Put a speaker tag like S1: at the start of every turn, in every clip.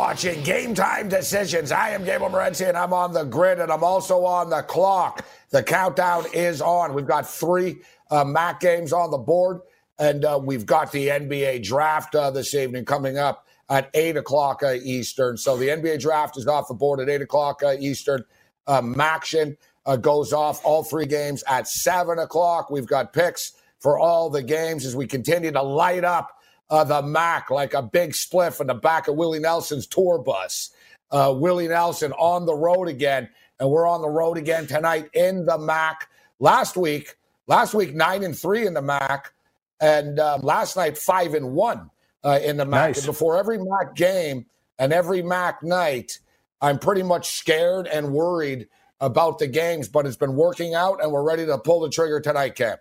S1: watching Game Time Decisions. I am Gabriel Morency, and I'm on the grid, and I'm also on the clock. The countdown is on. We've got three uh, MAC games on the board, and uh, we've got the NBA draft uh, this evening coming up at 8 o'clock uh, Eastern. So the NBA draft is off the board at 8 o'clock uh, Eastern. MACtion uh, goes off all three games at 7 o'clock. We've got picks for all the games as we continue to light up uh, the Mac like a big spliff in the back of Willie Nelson's tour bus. Uh, Willie Nelson on the road again, and we're on the road again tonight in the Mac. Last week, last week nine and three in the Mac, and um, last night five and one uh, in the Mac.
S2: Nice.
S1: And before every Mac game and every Mac night, I'm pretty much scared and worried about the games, but it's been working out, and we're ready to pull the trigger tonight, Cam.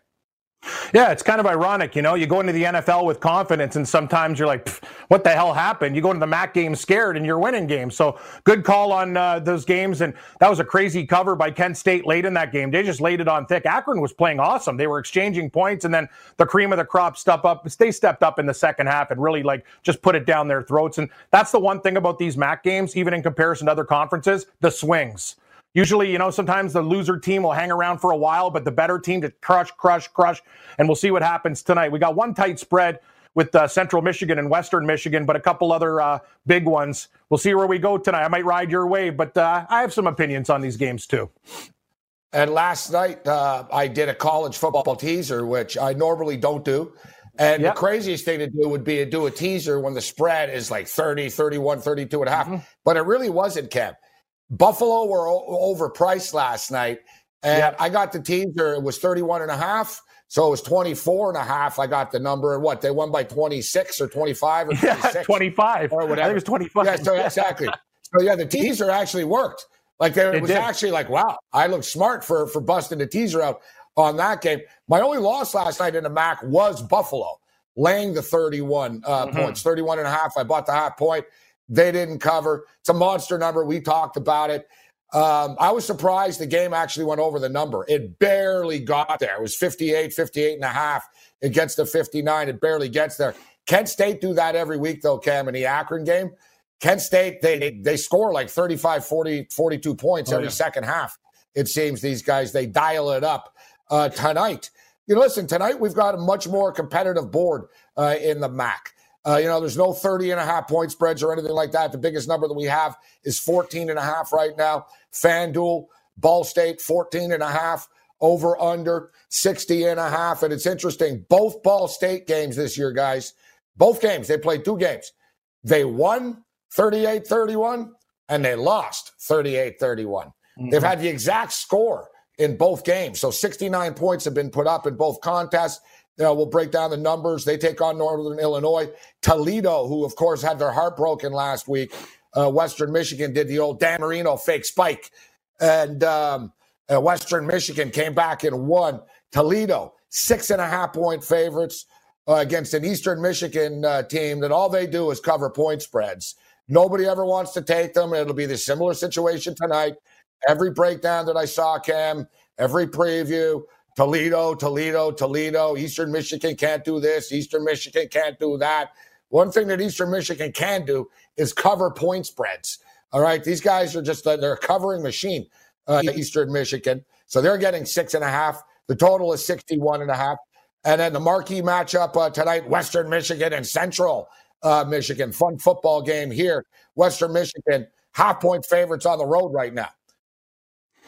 S2: Yeah, it's kind of ironic, you know. You go into the NFL with confidence, and sometimes you're like, "What the hell happened?" You go into the MAC game scared, and you're winning games. So good call on uh, those games, and that was a crazy cover by Kent State late in that game. They just laid it on thick. Akron was playing awesome. They were exchanging points, and then the cream of the crop step up. They stepped up in the second half and really like just put it down their throats. And that's the one thing about these MAC games, even in comparison to other conferences, the swings. Usually, you know, sometimes the loser team will hang around for a while, but the better team to crush, crush, crush. And we'll see what happens tonight. We got one tight spread with uh, Central Michigan and Western Michigan, but a couple other uh, big ones. We'll see where we go tonight. I might ride your wave, but uh, I have some opinions on these games too.
S1: And last night, uh, I did a college football teaser, which I normally don't do. And
S2: Yep.
S1: the craziest thing to do would be to do a teaser when the spread is like 30, 31, 32 and a half.
S2: Mm-hmm.
S1: But it really wasn't, Kev. Buffalo were o- overpriced last night. And
S2: Yep.
S1: I got the teaser. It was 31 and a half. So it was 24 and a half. I got the number. And what? They won by 26 or 25 or
S2: Yeah, 25.
S1: Or
S2: I think
S1: whatever.
S2: it was 25.
S1: Yeah, so exactly. so yeah, the teaser actually worked. Like there, it,
S2: It
S1: was
S2: did.
S1: actually like, wow, I looked smart for for busting the teaser out on that game. My only loss last night in the MAC was Buffalo, laying the 31 uh,
S2: Mm-hmm.
S1: points, 31 and a half. I bought the half point. They didn't cover. It's a monster number. We talked about it. Um, I was surprised the game actually went over the number. It barely got there. It was 58, 58 and a half. It gets to 59. It barely gets there. Kent State do that every week, though, Cam, in the Akron game. Kent State, they they, score like 35, 40, 42 points
S2: Oh,
S1: every
S2: yeah.
S1: second half. It seems these guys, they dial it up uh, tonight. You know, listen, tonight we've got a much more competitive board uh, in the MAC. Uh, you know, there's no 30 and a half point spreads or anything like that. The biggest number that we have is 14 and a half right now. FanDuel, Ball State, 14 and a half, over under 60 and a half. And it's interesting, both Ball State games this year, guys, both games, they played two games. They won 38 31 and they lost 38 31. They've had the exact score in both games. So 69 points have been put up in both contests. You know, we'll break down the numbers. They take on Northern Illinois. Toledo, who of course had their heart broken last week. Uh, Western Michigan did the old Dan Marino fake spike, and um, Uh, Western Michigan came back and won. Toledo, six and a half point favorites uh, against an Eastern Michigan uh, team that all they do is cover point spreads. Nobody ever wants to take them. It'll be the similar situation tonight. Every breakdown that I saw, Cam, every preview, Toledo, Toledo, Toledo, Eastern Michigan can't do this, Eastern Michigan can't do that. One thing that Eastern Michigan can do is cover point spreads. All right. These guys are just, they're a covering machine, uh, Eastern Michigan. So they're getting six and a half. The total is 61 and a half. And then the marquee matchup uh, tonight, Western Michigan and Central uh, Michigan. Fun football game here. Western Michigan, half point favorites on the road right now.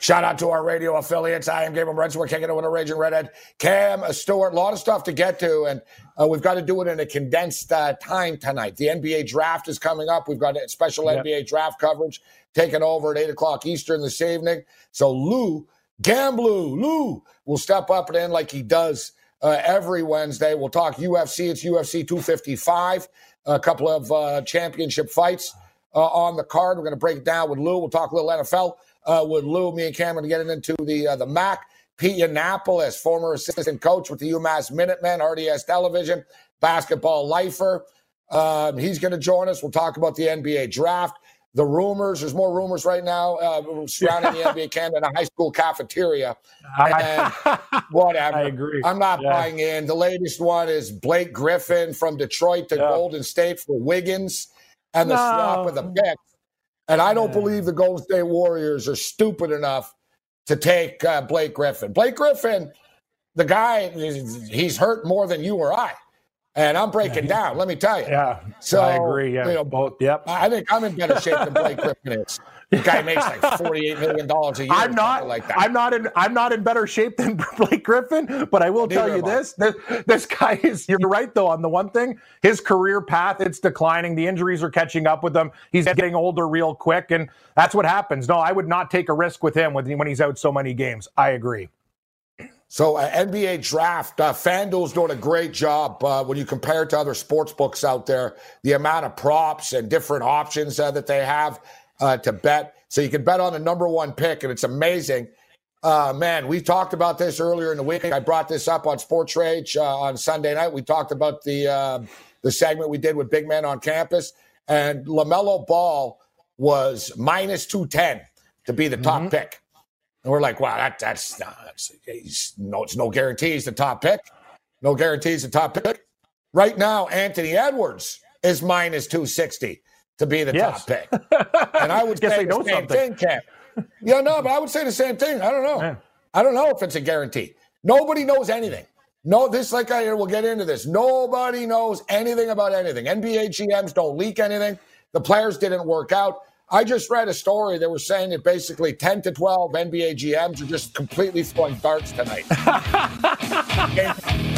S1: Shout out to our radio affiliates. I am Gabriel Morency. We're kicking it with a Raging Redhead. Cam, Stewart, a lot of stuff to get to, and uh, we've got to do it in a condensed uh, time tonight. The NBA draft is coming up. We've got special yep. NBA draft coverage taking over at 8 o'clock Eastern this evening. So Lou, Gamblu, Lou will step up and in like he does uh, every Wednesday. We'll talk UFC. It's UFC 255, a couple of uh, championship fights uh, on the card. We're going to break it down with Lou. We'll talk a little NFL uh, with Lou, me and Cameron getting into the uh, the MAC. Pete Yiannopoulos, former assistant coach with the UMass Minutemen, RDS Television, basketball lifer. Um, he's going to join us. We'll talk about the NBA draft. The rumors, there's more rumors right now uh, surrounding the NBA camp in a high school cafeteria. And whatever.
S2: I agree.
S1: I'm not yeah. buying in. The latest one is Blake Griffin from Detroit to yeah. Golden State for Wiggins and the no. swap of the picks. And I don't believe the Golden State Warriors are stupid enough to take uh, Blake Griffin. Blake Griffin, the guy, he's hurt more than you or I. And I'm breaking yeah, down, let me tell you.
S2: Yeah. So I agree. Yeah. You know, both. Yep.
S1: I think I'm in better shape than Blake Griffin is. The guy makes like forty-eight million dollars a year.
S2: I'm not like that. I'm not in. I'm not in better shape than Blake Griffin. But I will Neither tell you this, this: this guy is. You're right though on the one thing. His career path it's declining. The injuries are catching up with him. He's getting older real quick, and that's what happens. No, I would not take a risk with him when he's out so many games. I agree.
S1: So uh, NBA draft, uh, FanDuel's doing a great job uh, when you compare it to other sports books out there. The amount of props and different options uh, that they have uh, to bet. So you can bet on the number one pick, and it's amazing. Uh, man, we talked about this earlier in the week. I brought this up on Sports Rage uh, on Sunday night. We talked about the uh, the segment we did with Big Man on Campus, and LaMelo Ball was minus two ten to be the top mm-hmm. pick. And we're like, wow, that, that's, that's no, it's no guarantees the top pick. No guarantees the top pick. Right now, Anthony Edwards is minus 260 to be the yes. top pick. And I would say the same something. thing, Cap. Yeah, no, but I would say the same thing. I don't know. Yeah. I don't know if it's a guarantee. Nobody knows anything. No, this like I will get into this. Nobody knows anything about anything. NBA GMs don't leak anything. The players didn't work out. I just read a story that was saying that basically 10 to 12 NBA GMs are just completely throwing darts tonight.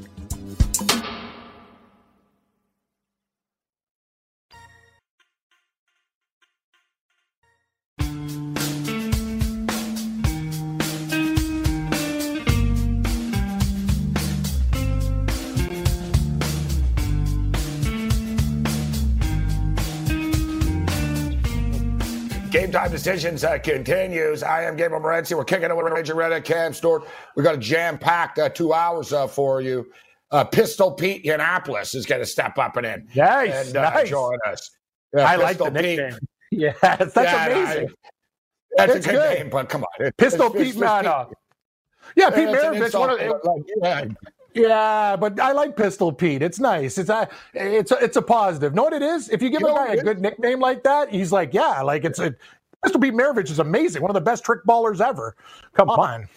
S1: Time decisions uh, continues. I am Gabriel Morency. We're kicking it with Raging Redhead, Cam Stewart. We got a jam packed uh, two hours uh, for you. Uh, Pistol Pete Yiannopoulos is going to step up and in
S2: nice,
S1: and uh,
S2: nice.
S1: join us.
S2: Yeah, I like the Pete. nickname. Yeah, that's yeah, amazing. I,
S1: that's it's a good, good, name, but come on,
S2: it, Pistol it's, Pete, it's, man. Uh, yeah, Pete Maravich. One of, like, yeah. Yeah, but I like Pistol Pete. It's nice. It's a it's a, it's a positive. Know what it is? If you give you a guy a good nickname like that, he's like, yeah, like it's a Pistol Pete Maravich is amazing. One of the best trick ballers ever. Come on.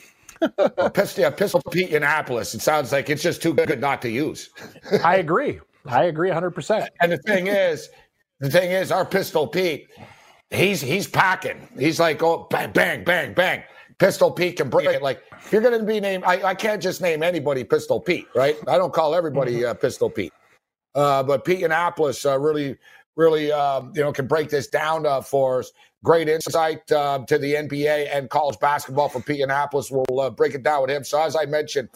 S1: well, Pistol, Pistol Pete Yiannopoulos. It sounds like it's just too good not to use.
S2: I agree. I agree 100%.
S1: And the thing is, the thing is, our Pistol Pete, he's he's packing. He's like, oh, bang, bang, bang, bang. Pistol Pete can bring it. Like, you're going to be named, I, I, can't just name anybody Pistol Pete, right? I don't call everybody mm-hmm. uh, Pistol Pete. Uh, but Pete Yiannopoulos uh, really, really, um, you know, can break this down uh, for us. Great insight uh, to the NBA and college basketball from Pete Yiannopoulos. We'll uh, break it down with him. So, as I mentioned,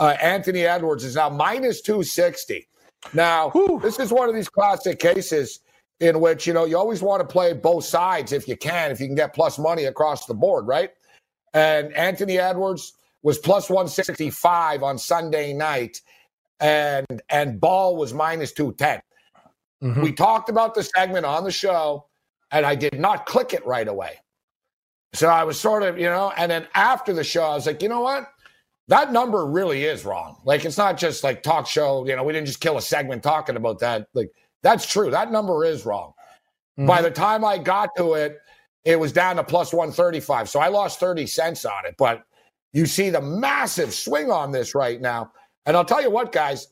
S1: Anthony Edwards is now minus 260. Now, Whew. this is one of these classic cases in which, you know, you always want to play both sides if you can, if you can get plus money across the board, right? And Anthony Edwards was plus 165 on Sunday night, and and Ball was minus 210. Mm-hmm. We talked about the segment on the show, and I did not click it right away. So I was sort of, you know, and then after the show, I was like, you know what? That number really is wrong. Like, it's not just like talk show, you know, we didn't just kill a segment talking about that. Like, that's true. That number is wrong. Mm-hmm. By the time I got to it, it was down to plus 135. So I lost 30 cents on it. But you see the massive swing on this right now. And I'll tell you what, guys,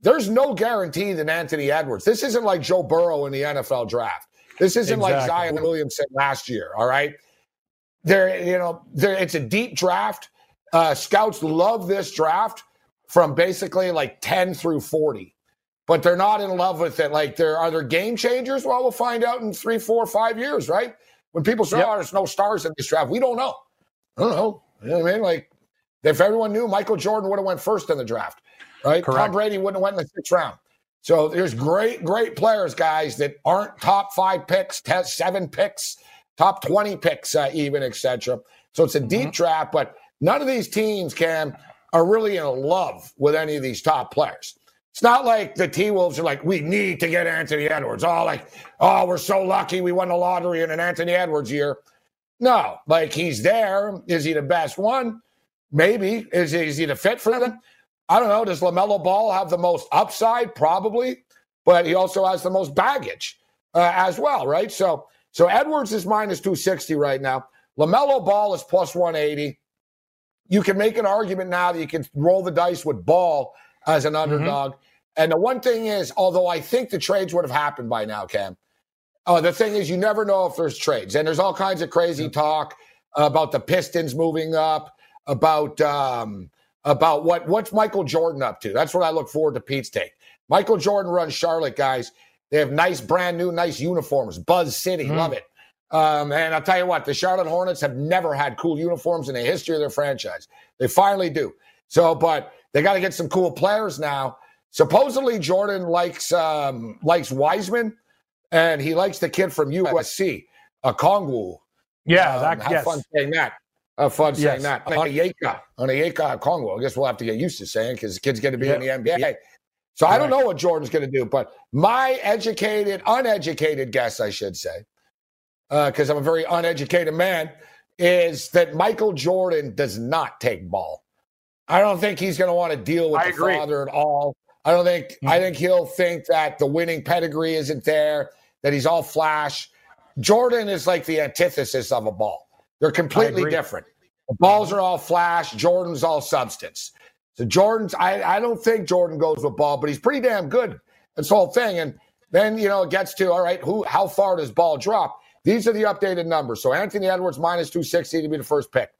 S1: there's no guarantee that Anthony Edwards, this isn't like Joe Burrow in the NFL draft. This isn't exactly. like Zion Williamson last year. All right. There, you know, there, it's a deep draft. Uh, scouts love this draft from basically like 10 through 40, but they're not in love with it. Like, there are there game changers? Well, we'll find out in three, four, five years, right? When people say, yep. "Oh, there's no stars in this draft," we don't know. I don't know. You know what I mean? Like, if everyone knew, Michael Jordan would have went first in the draft, right? Correct. Tom Brady wouldn't have went in the sixth round. So there's great, great players, guys, that aren't top five picks, test seven picks, top twenty picks, uh, even etc. So it's a deep mm-hmm. draft, but none of these teams can are really in love with any of these top players. It's not like the T Wolves are like, we need to get Anthony Edwards. Oh, like, oh, we're so lucky we won the lottery in an Anthony Edwards year. No, like he's there. Is he the best one? Maybe. Is he, is he the fit for them? I don't know. Does LaMelo Ball have the most upside? Probably. But he also has the most baggage uh, as well, right? So, so Edwards is minus 260 right now. LaMelo Ball is plus 180. You can make an argument now that you can roll the dice with Ball as an mm-hmm. underdog. Mm-hmm. And the one thing is, although I think the trades would have happened by now, Cam, uh, the thing is, you never know if there's trades. And there's all kinds of crazy talk about the Pistons moving up, about um, about what what's Michael Jordan up to. That's what I look forward to Pete's take. Michael Jordan runs Charlotte, guys. They have nice, brand new, nice uniforms. Buzz City, mm-hmm. love it. Um, and I'll tell you what, the Charlotte Hornets have never had cool uniforms in the history of their franchise. They finally do. So, but they got to get some cool players now. Supposedly, Jordan likes um, likes Wiseman, and he likes the kid from USC, Okongwu.
S2: Yeah, um, that,
S1: have
S2: yes.
S1: fun saying that. Have fun yes. saying that. Onyeka, Onyeka Okongwu. I guess we'll have to get used to saying because the kid's going to be in the NBA. So I don't know what Jordan's going to do, but my educated, uneducated guess, I should say, because uh, I'm a very uneducated man, is that Michael Jordan does not take ball. I don't think he's going to want to deal with I the agree. father at all. I don't think. Mm-hmm. I think he'll think that the winning pedigree isn't there. That he's all flash. Jordan is like the antithesis of a ball. They're completely different. The balls are all flash. Jordan's all substance. So Jordan's. I, I don't think Jordan goes with ball, but he's pretty damn good. This whole thing, and then you know it gets to all right. Who? How far does ball drop? These are the updated numbers. So Anthony Edwards minus two sixty to be the first pick.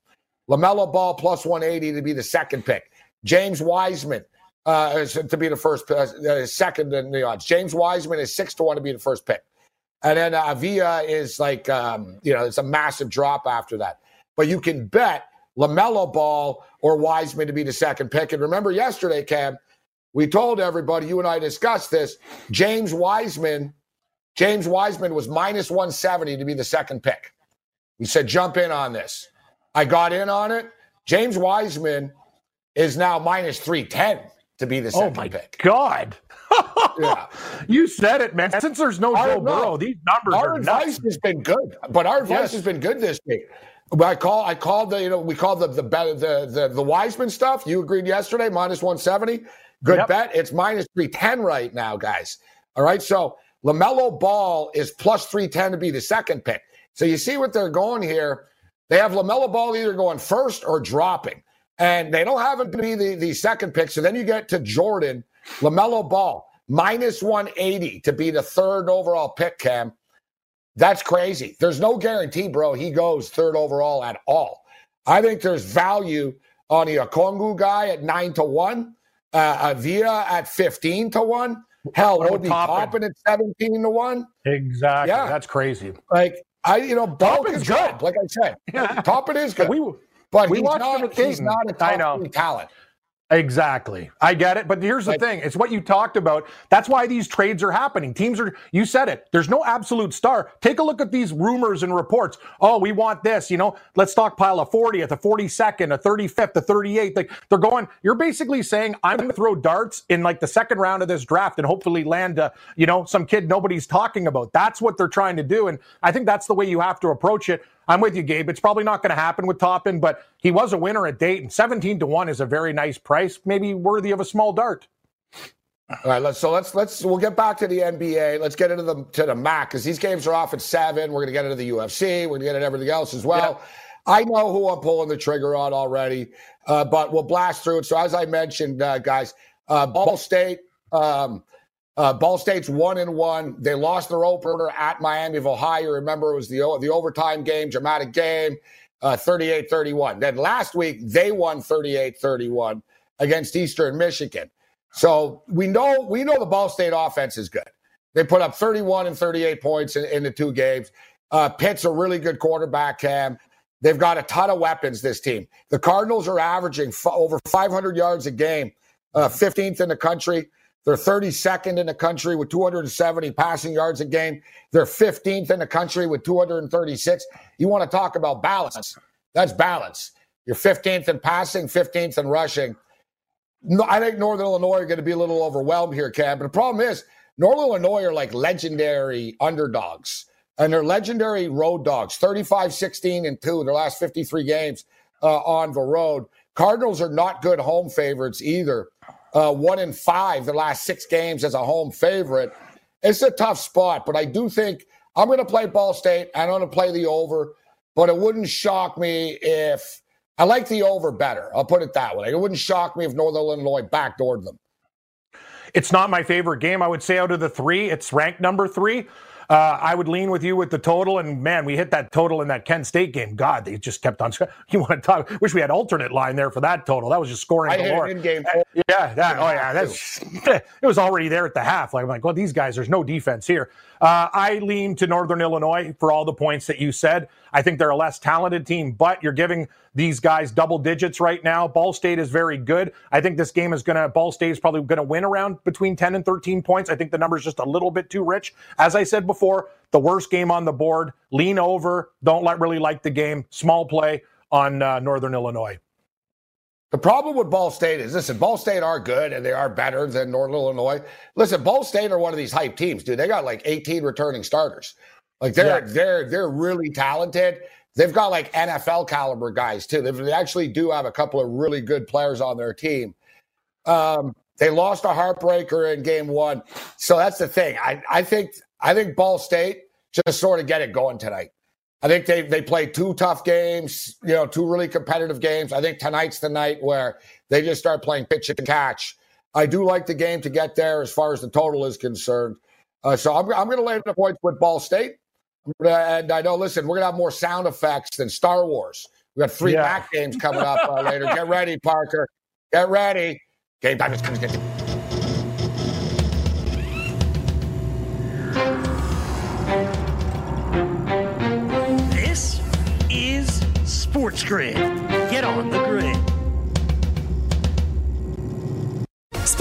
S1: LaMelo Ball plus 180 to be the second pick. James Wiseman uh, to be the first, uh, uh, second in the odds. James Wiseman is six to one to be the first pick. And then uh, Avdija is like, um, you know, it's a massive drop after that. But you can bet LaMelo Ball or Wiseman to be the second pick. And remember yesterday, Cam, we told everybody, you and I discussed this. James Wiseman, James Wiseman was minus 170 to be the second pick. We said jump in on this. I got in on it. James Wiseman is now minus 310 to be the second pick.
S2: Oh my
S1: pick.
S2: God.
S1: Yeah.
S2: You said it, man. Since there's no Joe. Burrow, these numbers
S1: Our
S2: are
S1: advice
S2: nuts.
S1: has been good, but our advice
S2: Yes.
S1: has been good this week. I call, I called the, you know, we called the the the the the Wiseman stuff. You agreed yesterday, minus one seventy. Good
S2: Yep.
S1: bet. It's minus three ten right now, guys. All right, so Lamelo Ball is plus three ten to be the second pick. So you see what they're going here. They have Lamelo Ball either going first or dropping, and they don't have it to be the the second pick. So then you get to Jordan Lamelo Ball minus one eighty to be the third overall pick. Cam. That's crazy. There's no guarantee, bro. He goes third overall at all. I think there's value on the Okongwu guy at nine to one, uh, Avdija at fifteen to one. Hell,
S2: What
S1: Obi
S2: Toppin?
S1: At seventeen to one.
S2: Exactly.
S1: Yeah.
S2: That's crazy.
S1: Like I, you know,
S2: Toppin's
S1: is
S2: good.
S1: good. Like I said, Toppin is good,
S2: We
S1: but
S2: we
S1: he's not. He's not a
S2: I
S1: top
S2: know.
S1: talent.
S2: Exactly. I get it. But here's the
S1: Like-
S2: thing it's what you talked about. That's why these trades are happening. Teams are, you said it. There's no absolute star. Take a look at these rumors and reports. Oh, we want this, you know, let's stockpile a 40th, a 42nd, a 35th, a 38th. Like they're going, you're basically saying, I'm going to throw darts in like the second round of this draft and hopefully land a, you know, some kid nobody's talking about. That's what they're trying to do. And I think that's the way you have to approach it. I'm with you, Gabe. It's probably not going to happen with Toppin, but he was a winner at Dayton. 17 to 1 is a very nice price, maybe worthy of a small dart.
S1: All right, let's so let's let's we'll get back to the NBA. Let's get into the to the MAC because these games are off at seven. We're gonna get into the UFC. We're gonna get into everything else as well. I know who I'm pulling the trigger on already, uh, but we'll blast through it. So as I mentioned, uh, guys, uh, Ball State. Um, uh, Ball State's one and one. They lost their opener at Miami of Ohio. Remember, it was the the overtime game, dramatic game, uh, 38-31. Then last week they won 38-31 against Eastern Michigan. So we know we know the Ball State offense is good. They put up 31 and 38 points in, in the two games. Uh, Plitt's a really good quarterback, Cam. They've got a ton of weapons. This team. The Cardinals are averaging f- over 500 yards a game, uh, 15th in the country. They're 32nd in the country with 270 passing yards a game. They're 15th in the country with 236. You want to talk about balance? That's balance. You're 15th in passing, 15th in rushing. No, I think Northern Illinois are going to be a little overwhelmed here, Cam. But the problem is, Northern Illinois are like legendary underdogs, and they're legendary road dogs 35, 16, and 2 in their last 53 games uh, on the road. Cardinals are not good home favorites either. Uh, one in five the last six games as a home favorite. It's a tough spot, but I do think I'm going to play Ball State. I'm going to play the over, but it wouldn't shock me if I like the over better. I'll put it that way. It wouldn't shock me if Northern Illinois backdoored them.
S2: It's not my favorite game. I would say out of the three, it's ranked number three. Uh, I would lean with you with the total, and man, we hit that total in that Kent State game. God, they just kept on. You want to talk? Wish we had alternate line there for that total. That was just scoring
S1: I hit
S2: galore.
S1: an in-game.
S2: Yeah, that, oh yeah, that's it was already there at the half. Like I'm like, well, these guys, there's no defense here. Uh, I lean to Northern Illinois for all the points that you said. I think they're a less talented team, but you're giving these guys double digits right now. Ball State is very good. I think this game is gonna. Ball State is probably gonna win around between 10 and 13 points. I think the number's just a little bit too rich. As I said before, the worst game on the board. Lean over. Don't let really like the game. Small play on uh, Northern Illinois.
S1: The problem with Ball State is listen, Ball State are good and they are better than Northern Illinois. Listen, Ball State are one of these hype teams, dude. They got like 18 returning starters. Like they're
S2: Yeah.
S1: they're they're really talented. They've got like NFL caliber guys too. They've- They actually do have a couple of really good players on their team. Um, they lost a heartbreaker in game one, so that's the thing. I I think I think Ball State just sort of get it going tonight. I think they they played two tough games, you know, two really competitive games. I think tonight's the night where they just start playing pitch and catch. I do like the game to get there as far as the total is concerned. Uh, so I'm, I'm going to lay the points with Ball State. And I know, listen, we're going to have more sound effects than Star Wars. We got three
S2: Yeah.
S1: back games coming up uh, later. Get ready, Parker. Get ready. Game time is coming.
S3: This is Sports Grid. Get on the grid.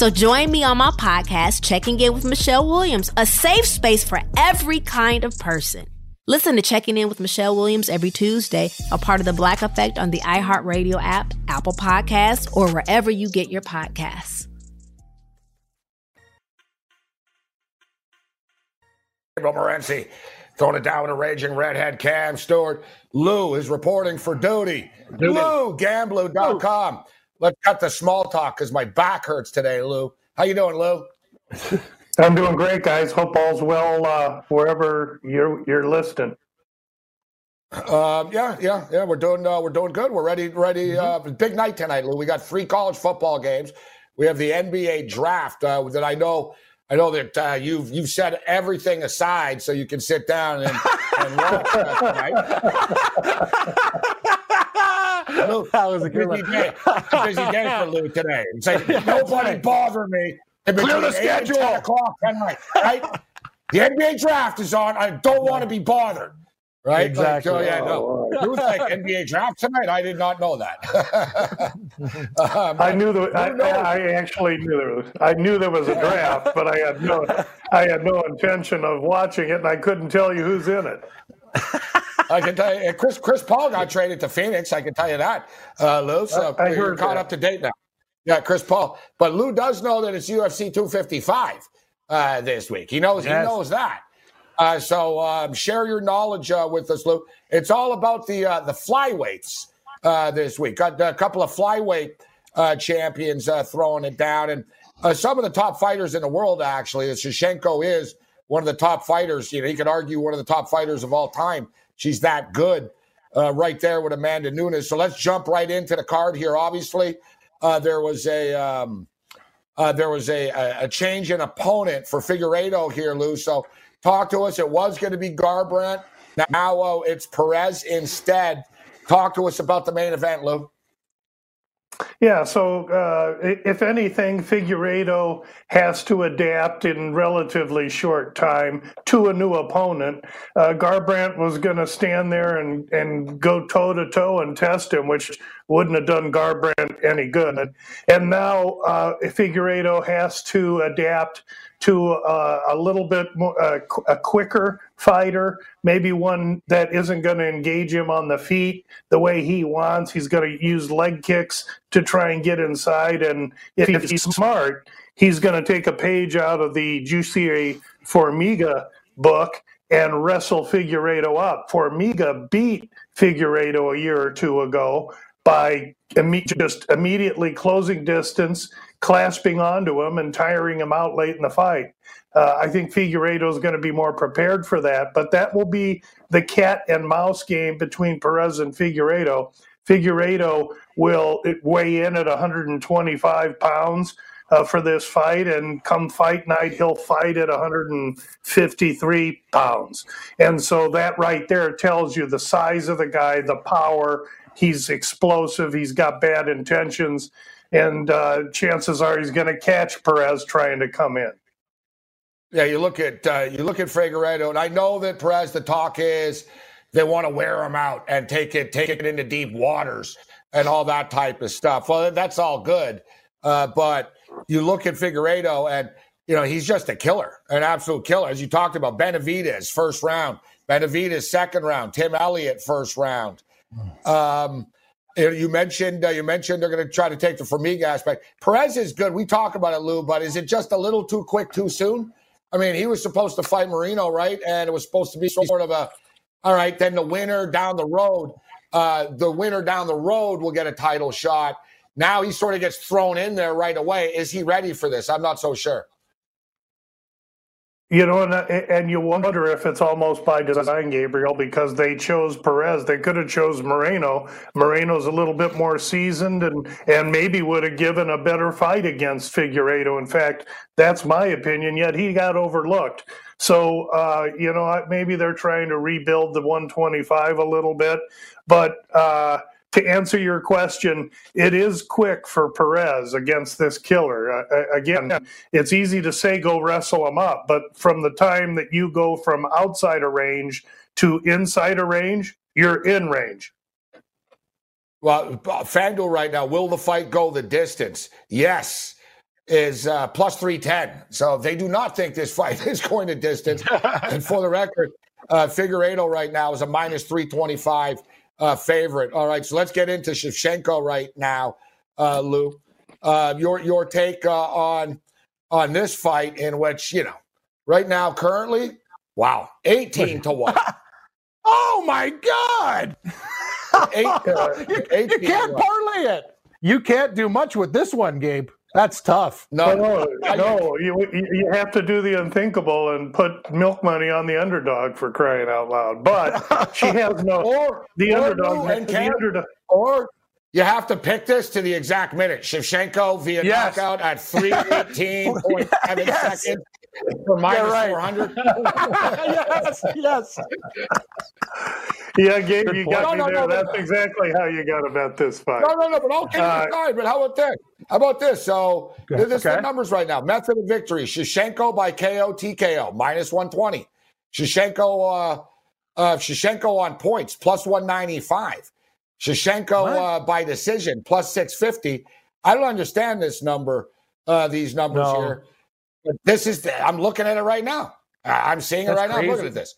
S4: So join me on my podcast, Checking In with Michelle Williams, a safe space for every kind of person. Listen to Checking In with Michelle Williams every Tuesday, a part of the Black Effect on the iHeartRadio app, Apple Podcasts, or wherever you get your podcasts.
S1: Morency throwing it down with a raging redhead Cam Stewart. Lou is reporting for duty. duty. Lou, gamblu.com. Let's cut the small talk because my back hurts today, Lou. How you doing, Lou?
S5: I'm doing great, guys. Hope all's well uh, wherever you're you're listening.
S1: Um, yeah, yeah, yeah. We're doing uh, we're doing good. We're ready, ready. Mm-hmm. Uh, big night tonight, Lou. We got three college football games. We have the NBA draft uh, that I know. I know that uh, you've you've set everything aside so you can sit down and, and watch tonight. Lou, that was a good busy day. A busy day for Lou today. It's like nobody bother me Clear the schedule. 10 o'clock tonight, right? the NBA draft is on. I don't want to be bothered. Right?
S2: Exactly.
S1: Like, so, yeah, no. It was like NBA draft tonight. I did not know that.
S5: um, I knew that. I, I, actually knew there was. I knew there was a draft, but I had no. I had no intention of watching it, and I couldn't tell you who's in it.
S1: I can tell you, Chris Chris Paul got traded to Phoenix. I can tell you that, uh, Lou. So I, I you're caught that. up to date now. Yeah, Chris Paul. But Lou does know that it's UFC 255 uh, this week. He knows. Yes. He knows that. Uh, so um, share your knowledge uh, with us, Lou. It's all about the uh, the flyweights uh, this week. Got a couple of flyweight uh, champions throwing it down, and some of the top fighters in the world. Actually, Shevchenko is one of the top fighters. You know, he could argue one of the top fighters of all time. She's that good, right there with Amanda Nunes. So let's jump right into the card here. Obviously, uh, there was a um, uh, there was a, a, change in opponent for Figueiredo here, Lou. So talk to us. It was going to be Garbrandt. Now uh, it's Perez instead. Talk to us about the main event, Lou.
S5: Yeah, so uh, if anything, Figueiredo has to adapt in relatively short time to a new opponent. Uh, Garbrandt was going to stand there and, and go toe to toe and test him, which wouldn't have done Garbrandt any good. And now uh, Figueiredo has to adapt to uh, a little bit more, uh, a quicker fighter, maybe one that isn't going to engage him on the feet the way he wants. He's going to use leg kicks to try and get inside. And if he's smart, he's going to take a page out of the Jussier Formiga book and wrestle Figueiredo up. Formiga beat Figueiredo a year or two ago by just immediately closing distance, clasping onto him, and tiring him out late in the fight. Uh, I think Figueiredo is going to be more prepared for that, but that will be the cat and mouse game between Perez and Figueiredo. Figueiredo will weigh in at 125 pounds uh, for this fight, and come fight night, he'll fight at 153 pounds. And so that right there tells you the size of the guy, the power, he's explosive. He's got bad intentions, and uh, chances are he's going to catch Perez trying to come in.
S1: Yeah, you look at uh, you look at Figueiredo, and I know that Perez. The talk is they want to wear him out and take it take it into deep waters and all that type of stuff. Well, that's all good, uh, but you look at Figueiredo, and you know he's just a killer, an absolute killer. As you talked about, Benavidez first round, Benavidez second round, Tim Elliott first round. Um, You mentioned uh, you mentioned they're going to try to take the Formiga aspect. Perez is good. We talk about it, Lou, but is it just a little too quick, too soon? I mean, he was supposed to fight Moreno, right? And it was supposed to be sort of a, all right. Then the winner down the road, uh, the winner down the road will get a title shot. Now he sort of gets thrown in there right away. Is he ready for this? I'm not so sure.
S5: You know, and, and you wonder if it's almost by design, Gabriel, because they chose Perez. They could have chose Moreno. Moreno's a little bit more seasoned and, and maybe would have given a better fight against Figueiredo. In fact, that's my opinion, yet he got overlooked. So, uh, you know, maybe they're trying to rebuild the 125 a little bit. But uh, to answer your question, it is quick for Perez against this killer. Uh, again, it's easy to say go wrestle him up, but from the time that you go from outside a range to inside a range, you're in range.
S1: Well, FanDuel right now, will the fight go the distance? Yes, is uh, plus 310. So they do not think this fight is going the distance. and for the record, uh, Figueiredo right now is a minus 325 uh, favorite. All right, so let's get into Shevchenko right now, uh, Lou. Uh, your your take uh, on on this fight, in which you know, right now, currently, wow, eighteen to one.
S2: oh my God! Eight, uh, you, you can't parlay it. You can't do much with this one, Gabe. That's tough.
S5: No, no, no. You, you have to do the unthinkable and put milk money on the underdog for crying out loud. But she has no or the or underdog. And the underdog.
S1: Or you have to pick this to the exact minute. Shevchenko via yes. knockout at 318.7 yes. seconds for minus yeah, right. 400.
S2: yes, yes.
S5: Yeah, Gabe, you got no, me no, there. No, That's exactly how you got about this fight.
S1: No, no, no, but I'll okay, uh, fine. But how about this? How about this? So this is okay. the numbers right now. Method of victory: Shevchenko by KO, TKO, minus 120. Shevchenko, uh, uh, Shevchenko on points, plus 195. Shevchenko uh, by decision, plus 650. I don't understand this number, uh, these numbers no. here. But this is, the, I'm looking at it right now. I'm seeing it right crazy. now. Looking at this.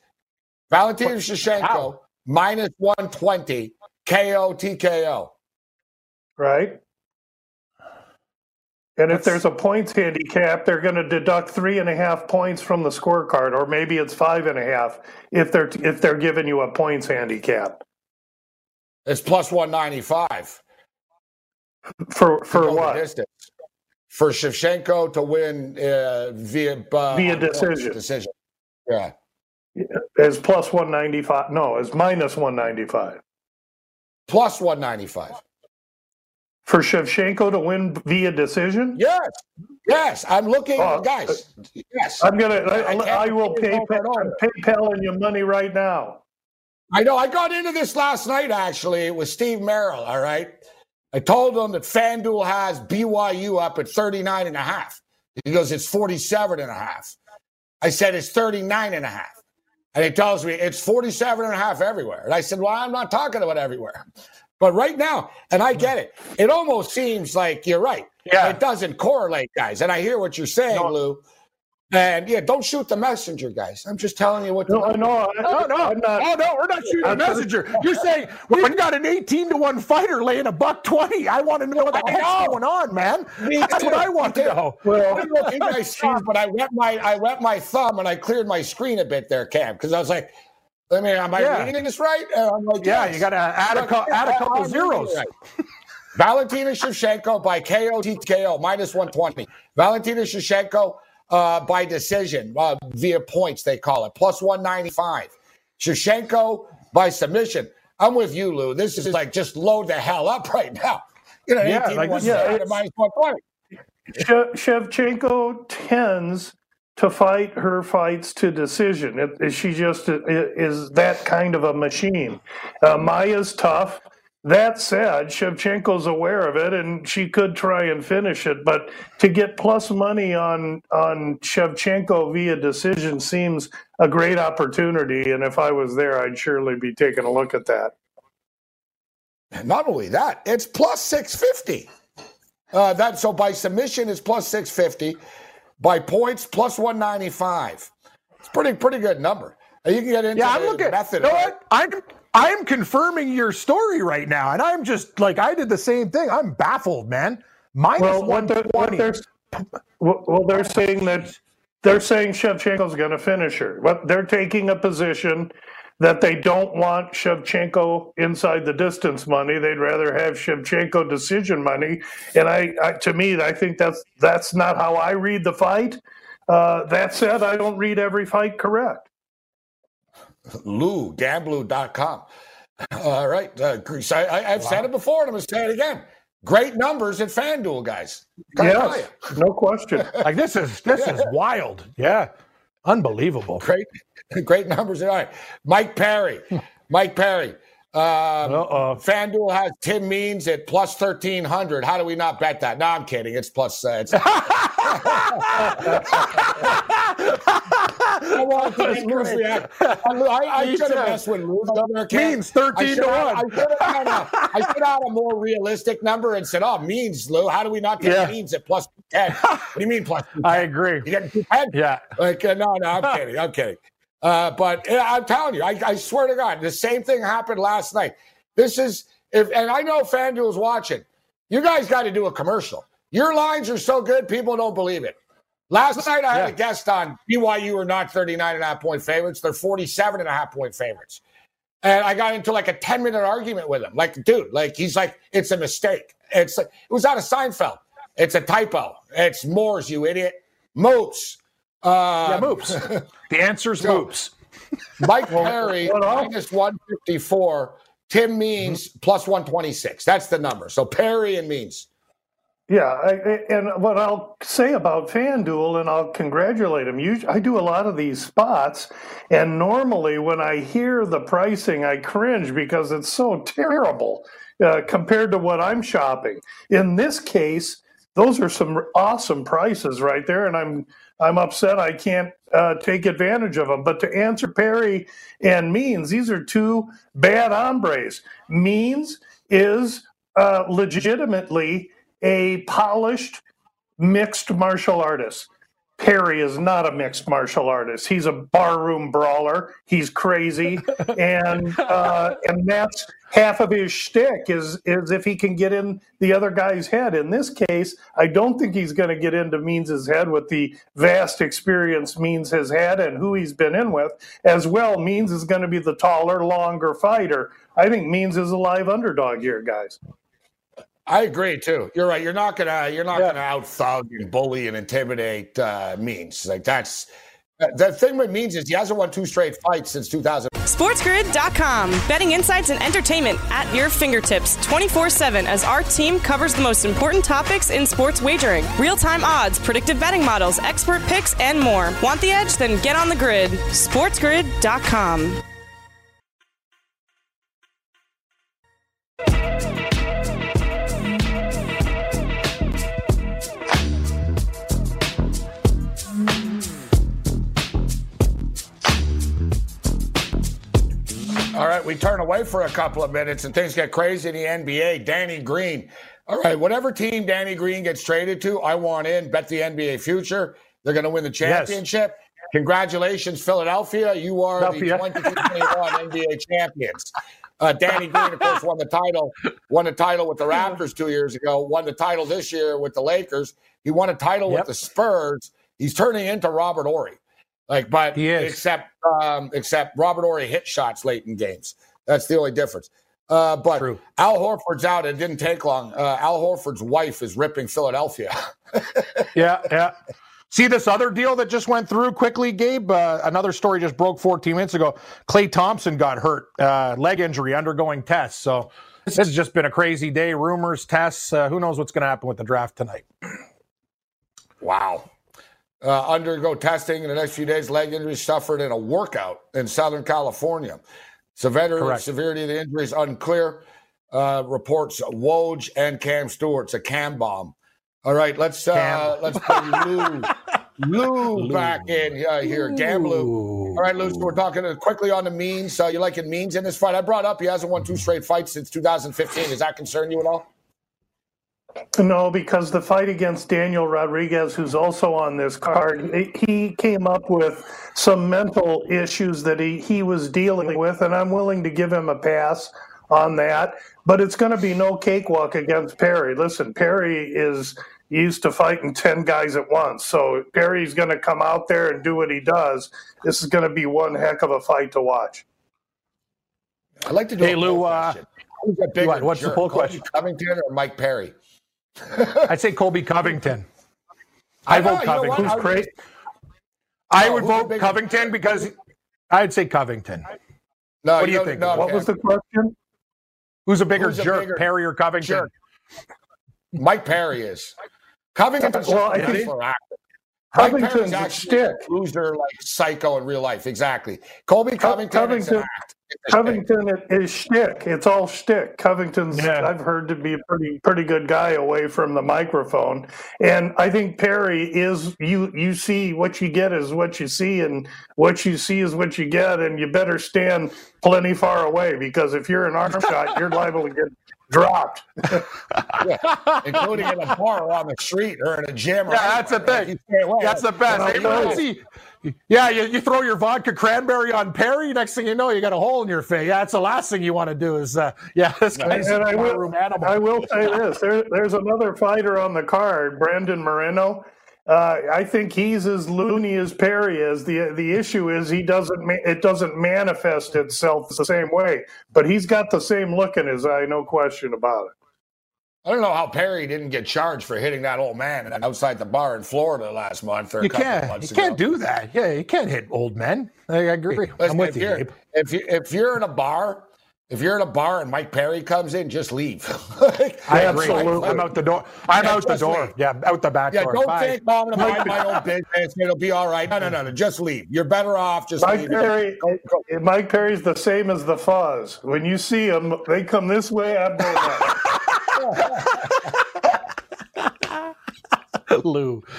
S1: Valentina Shevchenko, minus 120, KO, TKO.
S5: Right. And if there's a points handicap, they're going to deduct three and a half points from the scorecard, or maybe it's five and a half if they're if they're giving you a points handicap.
S1: It's plus one ninety five.
S5: For for what? Distance.
S1: For Shevchenko to win uh, via uh,
S5: via decision.
S1: Decision. Yeah.
S5: As plus one ninety five. No, as minus one ninety five.
S1: Plus one ninety five
S5: for Shevchenko to win via decision?
S1: Yes, yes. I'm looking, oh, guys. Yes,
S5: I'm gonna. I, I, I will pay for PayPal and your money right now.
S1: I know. I got into this last night. Actually, with Steve Merrill. All right. I told him that FanDuel has BYU up at 39 and a half. He goes, it's 47 and a half. I said, it's 39 and a half. And he tells me it's 47 and a half everywhere. And I said, well, I'm not talking about everywhere. But right now, and I get it, it almost seems like you're right. Yeah. It doesn't correlate, guys. And I hear what you're saying, no. Lou. And yeah, don't shoot the messenger, guys. I'm just telling you what.
S5: Oh, no, no, no, no, no,
S2: not, oh, no, we're not shooting the messenger. You're saying we've got an 18 to one fighter laying a buck 20. I want to know what the heck's going on, man. That's what I want to know.
S1: Well, I don't know if you guys see, but I wet my I wet my thumb and I cleared my screen a bit there, Cam, because I was like, I mean, am I yeah. reading this right? And I'm like,
S2: yeah, yes. you got to add a, co- add a couple zeros.
S1: Valentina Shevchenko by KO TKO minus 120. Valentina Shevchenko uh, by decision uh, via points, they call it, plus 195. Shevchenko by submission. I'm with you, Lou. This is like just load the hell up right now. You know, yeah, like, yeah, minus 120.
S5: Shevchenko tends to fight her fights to decision. It, she just is that kind of a machine. Uh, Maia's tough. That said, Shevchenko's aware of it, and she could try and finish it. But to get plus money on on Shevchenko via decision seems a great opportunity. And if I was there, I'd surely be taking a look at that.
S1: Not only that, it's plus six fifty. Uh, that so by submission is plus six fifty by points plus 195. It's pretty pretty good number. You can get into
S2: yeah, I'm looking,
S1: method.
S2: You know what? I'm I'm confirming your story right now, and I'm just like I did the same thing. I'm baffled, man. Minus
S5: Well, what, they're, what
S2: 120.
S5: they're well, well, they're saying that they're saying Shevchenko's going to finish her. What they're taking a position that they don't want Shevchenko inside the distance money. They'd rather have Shevchenko decision money. And I, I to me, I think that's that's not how I read the fight. Uh, that said, I don't read every fight correct.
S1: Lou, gamblu.com. All right. Uh, Greece. I, I, I've said it before and I'm going to say it again. Great numbers at FanDuel, guys. Gotta
S5: Yes, no question.
S2: like this is this is wild. Yeah, unbelievable.
S1: Great, great numbers. All right. Mike Perry. Mike Perry. Um,
S2: Uh-oh.
S1: FanDuel has Tim Means at plus 1300. How do we not bet that? No, I'm kidding. It's plus. Uh, it's, I want to make Lou's react. I, I, I should have messed with Lou. Governor Kent.
S2: Means 13 to one.
S1: I should have had a- I had a more realistic number and said, "Oh, means Lou. How do we not get
S2: Yeah.
S1: means at plus ten? What do you mean plus? 210?
S2: I agree.
S1: You getting ten?
S2: Yeah.
S1: Like, uh, no, no, I'm kidding. I'm kidding. Uh, but uh, I'm telling you, I, I swear to God, the same thing happened last night. This is, if, and I know FanDuel's watching. You guys got to do a commercial. Your lines are so good, people don't believe it. Last night, I had
S2: Yeah.
S1: a guest on BYU are not 39 and a half point favorites. They're 47 and a half point favorites. And I got into like a 10 minute argument with him. Like, dude, like, he's like, it's a mistake. It's, it was out of Seinfeld. It's a typo. It's Moore's, you idiot. Moops. Uh,
S2: Yeah, moops. The answer's
S1: So-
S2: moops.
S1: Mike Perry minus 154. Tim Means plus 126. That's the number. So Perry and Means.
S5: Yeah, I, and what I'll say about FanDuel, and I'll congratulate him. I do a lot of these spots, and normally when I hear the pricing, I cringe because it's so terrible uh, compared to what I'm shopping. In this case, those are some awesome prices right there, and I'm I'm upset I can't uh, take advantage of them. But to answer Perry and Means, these are two bad hombres. Means is uh, legitimately a polished mixed martial artist. Perry is not a mixed martial artist. He's a barroom brawler. He's crazy, and uh, and that's half of his shtick is is if he can get in the other guy's head. In this case, I don't think he's going to get into Means' head with the vast experience Means has had and who he's been in with. As well, Means is going to be the taller, longer fighter. I think Means is a live underdog here, guys.
S1: I agree too. You're right. You're not gonna you're not
S2: Yeah.
S1: gonna out thug and bully and intimidate uh, Means. Like that's the thing with Means is he hasn't won two straight fights since 2000.
S6: SportsGrid.com. Betting insights and entertainment at your fingertips 24 7 as our team covers the most important topics in sports wagering real time odds, predictive betting models, expert picks, and more. Want the edge? Then get on the grid. SportsGrid.com.
S1: All right, we turn away for a couple of minutes and things get crazy in the NBA. Danny Green. All right, whatever team Danny Green gets traded to, I want in. Bet the NBA future. They're going to win the championship. Congratulations, Philadelphia. You are the 2021 NBA champions. Uh, Danny Green, of course, won the title. Won the title with the Raptors two years ago. Won the title this year with the Lakers. He won a title
S2: Yep.
S1: with the Spurs. He's turning into Robert Horry. Like, but
S2: He is.
S1: except um, except Robert Horry hit shots late in games. That's the only difference. Uh, but
S2: True.
S1: Al Horford's out. It didn't take long. Uh, Al Horford's wife is ripping Philadelphia.
S2: Yeah, yeah. See this other deal that just went through quickly, Gabe? Uh, another story just broke 14 minutes ago. Klay Thompson got hurt, uh, leg injury, undergoing tests. So this has just been a crazy day. Rumors, tests. Uh, who knows what's going to happen with the draft tonight?
S1: wow. Uh, undergo testing in the next few days. Leg injury suffered in a workout in Southern California. Severity,
S2: Correct.
S1: severity of the injury is unclear. Uh, reports Woj and Cam Stewart's a cam bomb. All right, let's uh, let's put Lou, Lou back in uh, here. Gamblu. All right, Lou, so we're talking quickly on the means. Uh, you liking means in this fight? I brought up he hasn't won two straight fights since 2015. Does that concern you at all?
S5: No, because the fight against Daniel Rodriguez, who's also on this card, he came up with some mental issues that he, he was dealing with, and I'm willing to give him a pass on that. But it's going to be no cakewalk against Perry. Listen, Perry is used to fighting 10 guys at once. So Perry's going to come out there and do what he does. This is going to be one heck of a fight to watch.
S1: I'd like to do
S2: hey, Lou, uh,
S1: what's
S2: jerk, the poll question?
S1: Covington or Mike Perry?
S2: I'd say Colby Covington. I, I know, vote Covington.
S5: Who's great?
S2: I would vote Covington because I'd say Covington.
S1: No,
S2: what do you think?
S5: No, what okay. was the question?
S2: Who's a bigger Who's jerk, a bigger Perry or Covington? Jerk?
S1: Mike Perry is. Covington's
S5: well, I think, Covington's a stick.
S1: Loser like psycho in real life. Exactly. Colby Covington.
S5: Covington Covington is shtick. It's all shtick. Covington's yeah. I've heard to be a pretty pretty good guy away from the microphone, and I think Perry is you. You see what you get is what you see, and what you see is what you get, and you better stand plenty far away because if you're an arm shot, you're liable to get dropped.
S1: yeah, including in a bar or on the street or in a gym.
S2: Yeah, that's the thing. That's the best. Hey, see, yeah, you, you throw your vodka cranberry on Perry. Next thing you know, you got a hole in your face. Yeah, that's the last thing you want to do. Is uh, yeah, this guy's and,
S5: I will,
S2: animal.
S5: I will say this: there, there's another fighter on the card, Brandon Moreno. Uh, I think he's as loony as Perry is. the The issue is he doesn't ma- it doesn't manifest itself the same way, but he's got the same look in his eye, no question about it.
S1: I don't know how Perry didn't get charged for hitting that old man outside the bar in Florida last month. Or
S2: you can't. you
S1: ago.
S2: can't do that. Yeah, you can't hit old men. I agree. Listen, I'm with
S1: if
S2: you,
S1: you're, If you if you're in a bar if you're in a bar and Mike Perry comes in, just leave. like,
S2: I absolutely. I'm out the door. I'm yeah, out the door. Leave. Yeah, out the back
S1: yeah,
S2: door.
S1: don't Bye. think, "Mom, I'm going to mind my own business. It'll be all right." No, no, no, no. Just leave. You're better off just
S5: Mike
S1: leave.
S5: Perry. Mike Perry's the same as the Fuzz. When you see them, they come this way. I'm going that.
S2: Lou.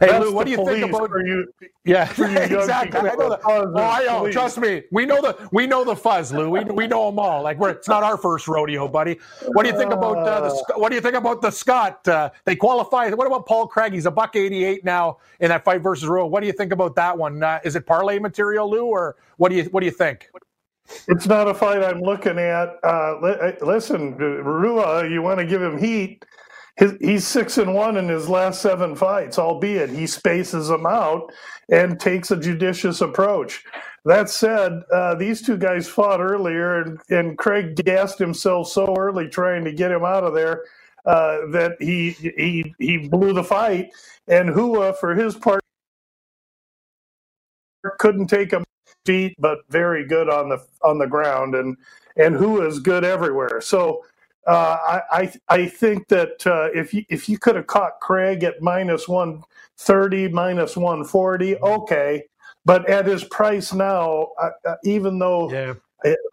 S2: hey, Lou, what do you think about
S5: you?
S2: Yeah, exactly. I know the, oh, I know. Trust me, we know the we know the fuzz, Lou. We, we know them all. Like we're it's not our first rodeo, buddy. What do you think about uh, the What do you think about the Scott? Uh, they qualify. What about Paul Craig? He's a buck eighty eight now in that fight versus Rua. What do you think about that one? Uh, is it parlay material, Lou, or what do you what do you think?
S5: It's not a fight I'm looking at. Uh, li- listen, Rua, you want to give him heat his, he's six and one in his last seven fights, albeit he spaces them out and takes a judicious approach. That said, uh, these two guys fought earlier, and, and Craig gassed himself so early trying to get him out of there uh, that he he he blew the fight. And Rua, for his part, couldn't take him feet, but very good on the on the ground, and and Rua is good everywhere. So uh, I, I think that uh, if you if you could have caught Craig at minus one thirty, minus one forty, okay, but at his price now, uh, even though yeah.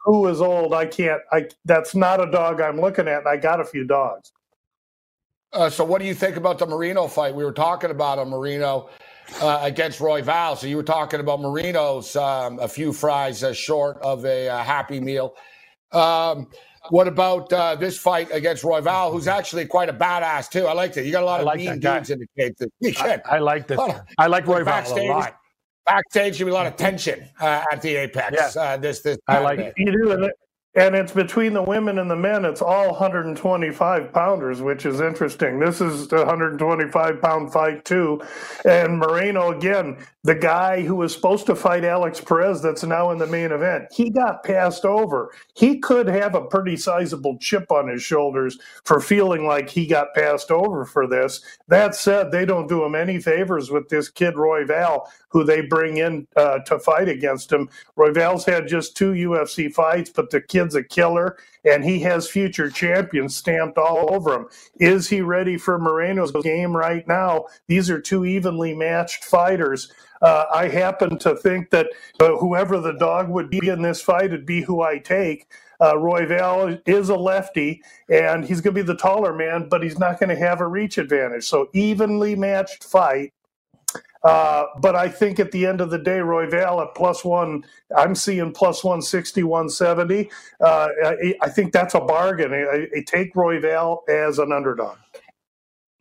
S5: who is old, I can't. I that's not a dog I'm looking at. I got a few dogs.
S1: Uh, so, what do you think about the Moreno fight? We were talking about a Moreno uh, against Royval. So, you were talking about Moreno's um, a few fries uh, short of a happy meal. Um, what about uh, this fight against Royval, who's actually quite a badass too? I liked it. You got a lot of like mean dudes in the cage.
S2: I, I like this. I like Royval backstage, a lot.
S1: Backstage, should be a lot of tension uh, at the apex. Yeah. Uh, this, this.
S2: I like it.
S5: You do, and and it's between the women and the men. It's all 125 pounders, which is interesting. This is a 125 pound fight too. And Moreno again, the guy who was supposed to fight Alex Perez, that's now in the main event. He got passed over. He could have a pretty sizable chip on his shoulders for feeling like he got passed over for this. That said, they don't do him any favors with this kid Royval, who they bring in uh, to fight against him. Royval's had just two UFC fights, but the kid's a killer, and he has future champions stamped all over him. Is he ready for Moreno's game right now? These are two evenly matched fighters. Uh, I happen to think that uh, whoever the dog would be in this fight would be who I take. Uh, Royval is a lefty, and he's going to be the taller man, but he's not going to have a reach advantage. So evenly matched fight. Uh, but I think at the end of the day, Royval at plus one, I'm seeing plus 160, 170. Uh, I, I, think that's a bargain. I, I take Royval as an underdog.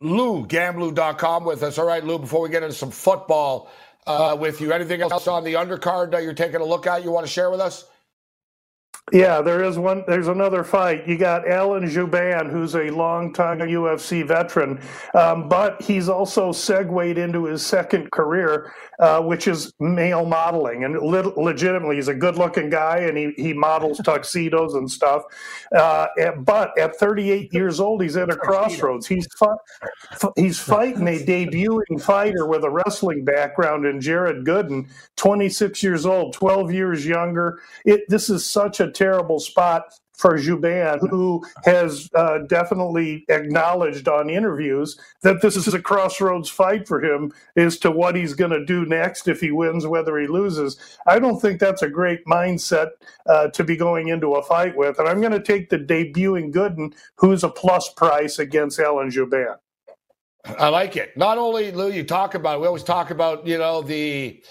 S1: Lou, gamblu.com with us. All right, Lou, before we get into some football uh, with you, anything else on the undercard that you're taking a look at you want to share with us?
S5: Yeah, there is one. There's another fight. You got Alan Jouban, who's a longtime UFC veteran, um, but he's also segued into his second career, uh, which is male modeling. And le- legitimately, he's a good-looking guy, and he he models tuxedos and stuff. Uh, but at 38 years old, he's at a crossroads. He's fu- he's fighting a debuting fighter with a wrestling background in Jared Gooden, 26 years old, 12 years younger. It, this is such a terrible spot for Jouban, who has uh, definitely acknowledged on interviews that this is a crossroads fight for him as to what he's going to do next if he wins, whether he loses. I don't think that's a great mindset uh, to be going into a fight with. And I'm going to take the debuting Gooden, who's a plus price against Alan Jouban.
S1: I like it. Not only, Lou, you talk about, we always talk about, you know, the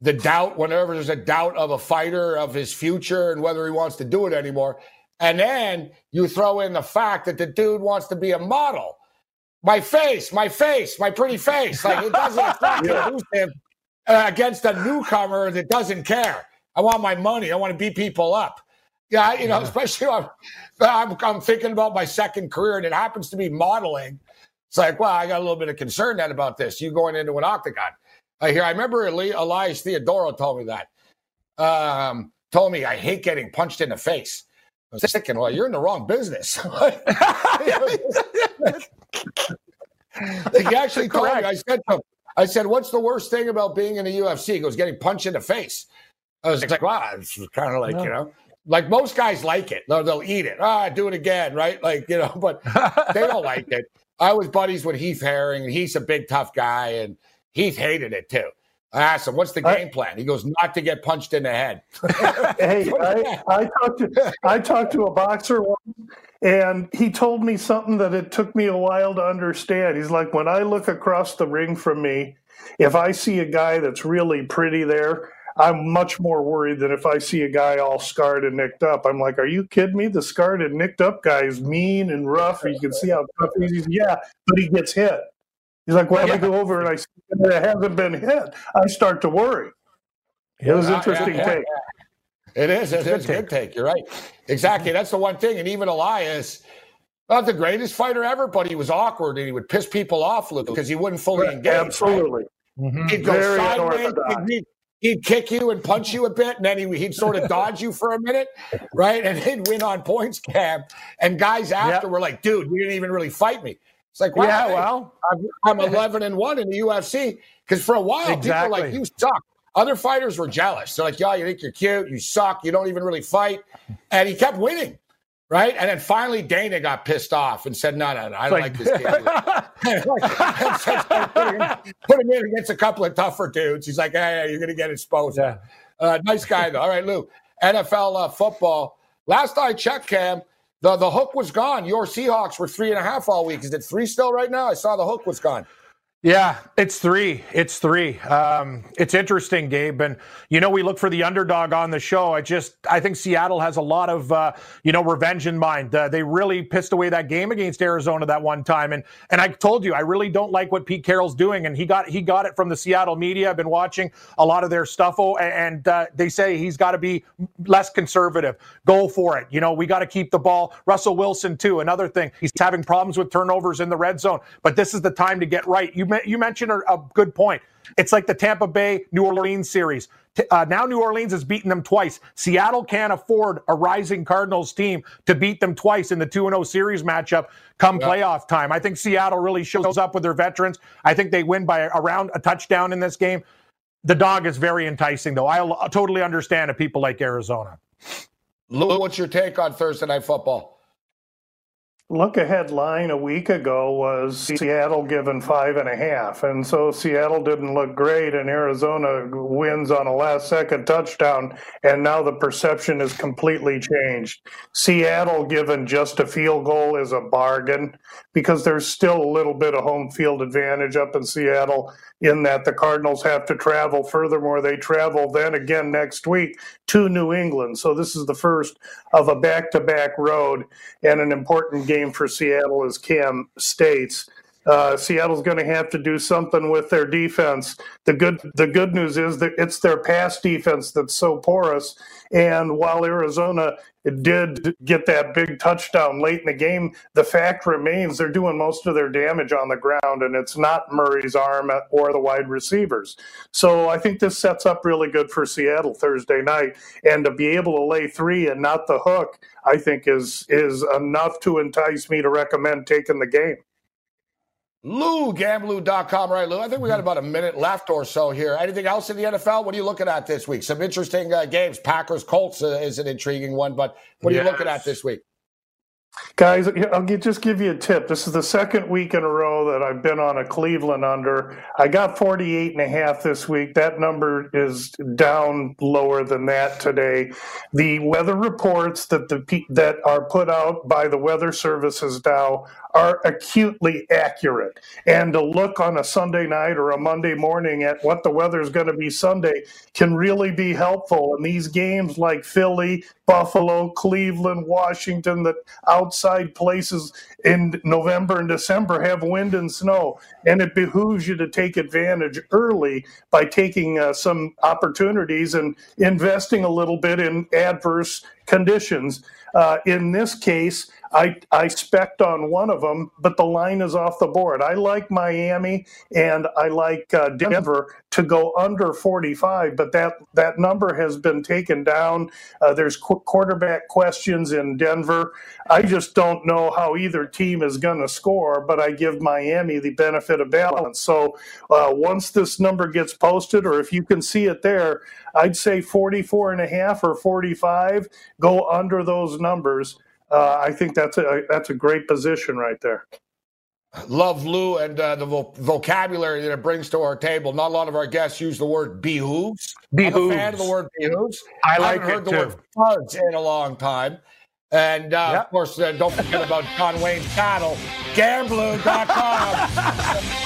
S1: the doubt whenever there's a doubt of a fighter of his future and whether he wants to do it anymore. And then you throw in the fact that the dude wants to be a model. My face, my face, my pretty face. Like it doesn't attract yeah. him uh, against a newcomer that doesn't care. I want my money. I want to beat people up. Yeah, you know, yeah. especially I'm, I'm, I'm thinking about my second career and it happens to be modeling. It's like, well, I got a little bit of concern then about this. You going into an octagon. I hear. I remember Elias Theodorou told me that. Um, told me I hate getting punched in the face. I was thinking, well, you're in the wrong business. he actually told me. I said to him, I said, "What's the worst thing about being in the UFC?" He goes, "Getting punched in the face." I was like, "Wow, it's kind of like you know." Like most guys like it, they'll, they'll eat it. Ah, do it again, right? Like you know, but they don't like it. I was buddies with Heath Herring, and he's a big tough guy, and Heath hated it too. I asked him, "What's the game plan?" He goes, "Not to get punched in the head."
S5: hey, I, I, talked to I talked to a boxer once, and he told me something that it took me a while to understand. He's like, "When I look across the ring from me, if I see a guy that's really pretty there." I'm much more worried than if I see a guy all scarred and nicked up. I'm like, are you kidding me? The scarred and nicked up guy is mean and rough. You can see how tough he is. Yeah, but he gets hit. He's like, well, yeah. I go over and I see it hasn't been hit. I start to worry. It was an interesting yeah, yeah, take.
S1: It is. It is a good take. You're right. Exactly. That's the one thing. And even Elias, not the greatest fighter ever, but he was awkward and he would piss people off because he wouldn't fully engage.
S5: Absolutely.
S1: Right? Mm-hmm. He'd go Very sideways. He'd, he'd, kick you and punch you a bit, and then he, would sort of dodge you for a minute, right? And he'd win on points, Cam. And guys after yep. were like, dude, you didn't even really fight me. It's like, wow, yeah, well, I'm, I'm 11 and one in the UFC because for a while exactly. people were like, you suck. Other fighters were jealous. They're like, yeah, you think you're cute, you suck, you don't even really fight, and he kept winning. Right. And then finally Dana got pissed off and said, no, no, no, I don't like, like this kid. put him in against a couple of tougher dudes. He's like, hey, you're going to get exposed. Yeah. Uh, nice guy, though. All right, Lou. NFL uh, football. Last I checked, Cam, the the hook was gone. Your Seahawks were three and a half all week. Is it three still right now? I saw the hook was gone.
S2: Yeah, it's three. It's three. Um, it's interesting, Gabe. And, you know, we look for the underdog on the show. I just, I think Seattle has a lot of, uh, you know, revenge in mind. Uh, they really pissed away that game against Arizona that one time. And, and I told you, I really don't like what Pete Carroll's doing. And he got, he got it from the Seattle media. I've been watching a lot of their stuff. Oh, and uh, they say he's got to be less conservative. Go for it. You know, we got to keep the ball. Russell Wilson, too. Another thing, he's having problems with turnovers in the red zone. But this is the time to get right. You you mentioned a, a good point. It's like the Tampa Bay New Orleans series. Uh, now New Orleans has beaten them twice. Seattle can't afford a rising Cardinals team to beat them twice in the 2 0 series matchup come yeah. playoff time. I think Seattle really shows up with their veterans. I think they win by around a touchdown in this game. The dog is very enticing, though. I totally understand if people like Arizona.
S1: Lou, what's your take on Thursday Night Football?
S5: Look ahead line a week ago was Seattle given five and a half. And so Seattle didn't look great, and Arizona wins on a last second touchdown. And now the perception is completely changed. Seattle given just a field goal is a bargain because there's still a little bit of home field advantage up in Seattle in that the Cardinals have to travel. Furthermore, they travel then again next week to New England. So this is the first of a back to back road and an important game for Seattle, as Cam states. Uh, Seattle's going to have to do something with their defense. The good the good news is that it's their pass defense that's so porous. And while Arizona did get that big touchdown late in the game, the fact remains they're doing most of their damage on the ground, and it's not Murray's arm or the wide receivers. So I think this sets up really good for Seattle Thursday night, and to be able to lay three and not the hook, I think is is enough to entice me to recommend taking the game.
S1: Lou, gamblu.com, right, Lou? I think we got about a minute left or so here. Anything else in the NFL? What are you looking at this week? Some interesting uh, games. Packers Colts uh, is an intriguing one, but what are yes. you looking at this week?
S5: Guys, I'll just give you a tip. This is the second week in a row that I've been on a Cleveland under. I got 48 and a half this week. That number is down lower than that today. The weather reports that the that are put out by the weather services now are acutely accurate. And to look on a Sunday night or a Monday morning at what the weather is going to be Sunday can really be helpful. And these games like Philly, Buffalo, Cleveland, Washington, that outside places in November and December have wind and snow. And it behooves you to take advantage early by taking uh, some opportunities and investing a little bit in adverse conditions. Uh, in this case, I, I spect on one of them, but the line is off the board. I like Miami and I like uh, Denver to go under 45, but that, that number has been taken down. Uh, there's qu- quarterback questions in Denver. I just don't know how either team is going to score, but I give Miami the benefit of balance. So uh, once this number gets posted, or if you can see it there, I'd say 44 and a half or 45, go under those numbers uh, I think that's a that's a great position right there.
S1: Love Lou and uh, the vo- vocabulary that it brings to our table. Not a lot of our guests use the word behooves. Behooves. I'm a fan of the word behooves.
S2: I like
S1: I haven't heard the
S2: too.
S1: word fudge in a long time. And uh, yep. of course, uh, don't forget about John Wayne's battle, gamblu.com.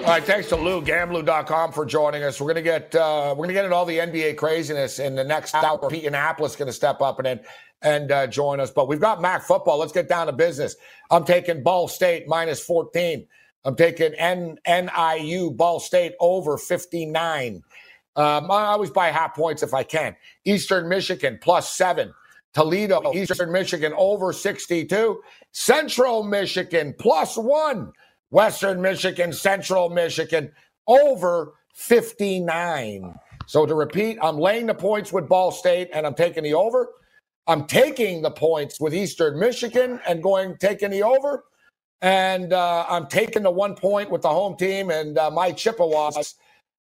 S1: All right, thanks to Lou, gamblu.com for joining us. We're gonna get uh, we're gonna get into all the NBA craziness in the next hour. Pete is to step up and and uh, join us. But we've got Mac football. Let's get down to business. I'm taking Ball State minus 14. I'm taking N- NIU Ball State over 59. Um, I always buy half points if I can. Eastern Michigan plus seven. Toledo, Eastern Michigan over 62. Central Michigan plus one. Western Michigan, Central Michigan over 59. So to repeat, I'm laying the points with Ball State and I'm taking the over. I'm taking the points with Eastern Michigan and going taking the over. And uh, I'm taking the one point with the home team and uh, my Chippewas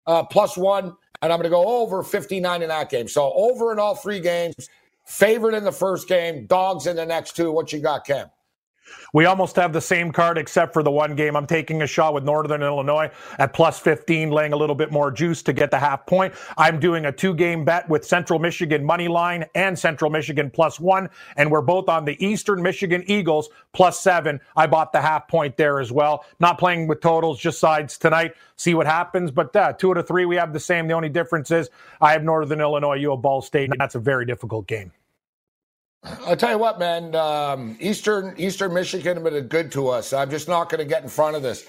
S1: uh, plus one. And I'm going to go over 59 in that game. So over in all three games, favorite in the first game, dogs in the next two. What you got, Cam?
S2: We almost have the same card except for the one game. I'm taking a shot with Northern Illinois at plus 15, laying a little bit more juice to get the half point. I'm doing a two game bet with Central Michigan money line and Central Michigan plus one. And we're both on the Eastern Michigan Eagles plus seven. I bought the half point there as well. Not playing with totals, just sides tonight. See what happens. But uh, two out of three, we have the same. The only difference is I have Northern Illinois, you have Ball State. And that's a very difficult game.
S1: I'll tell you what, man. Um, Eastern Eastern Michigan have been good to us. I'm just not going to get in front of this.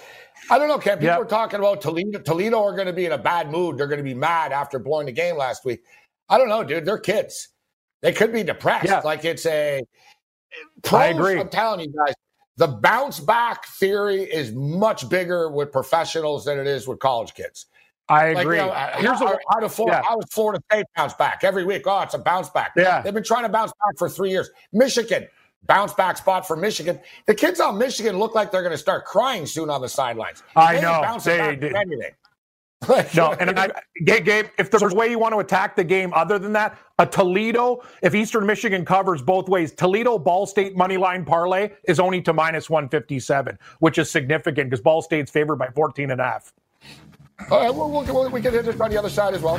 S1: I don't know, Ken. People yep. are talking about Toledo. Toledo are going to be in a bad mood. They're going to be mad after blowing the game last week. I don't know, dude. They're kids. They could be depressed. Yeah. Like it's a. Pros, I agree. I'm telling you guys, the bounce back theory is much bigger with professionals than it is with college kids.
S2: I
S1: Like,
S2: agree.
S1: you know,
S2: Here's
S1: how,
S2: a,
S1: how do Florida,
S2: yeah.
S1: how does Florida State bounce back every week? Oh, it's a bounce back.
S2: Yeah.
S1: They've been trying to bounce back for three years. Michigan, bounce back spot for Michigan. The kids on Michigan look like they're going to start crying soon on the sidelines.
S2: I
S1: They
S2: know. They
S1: back
S2: did.
S1: anything.
S2: No, and I, Gabe, Gabe, if there's a way you want to attack the game other than that, a Toledo, if Eastern Michigan covers both ways, Toledo Ball State money line parlay is only to minus 157, which is significant because Ball State's favored by 14 and a half.
S1: All right, we'll, we'll, we can hit this on the other side as well.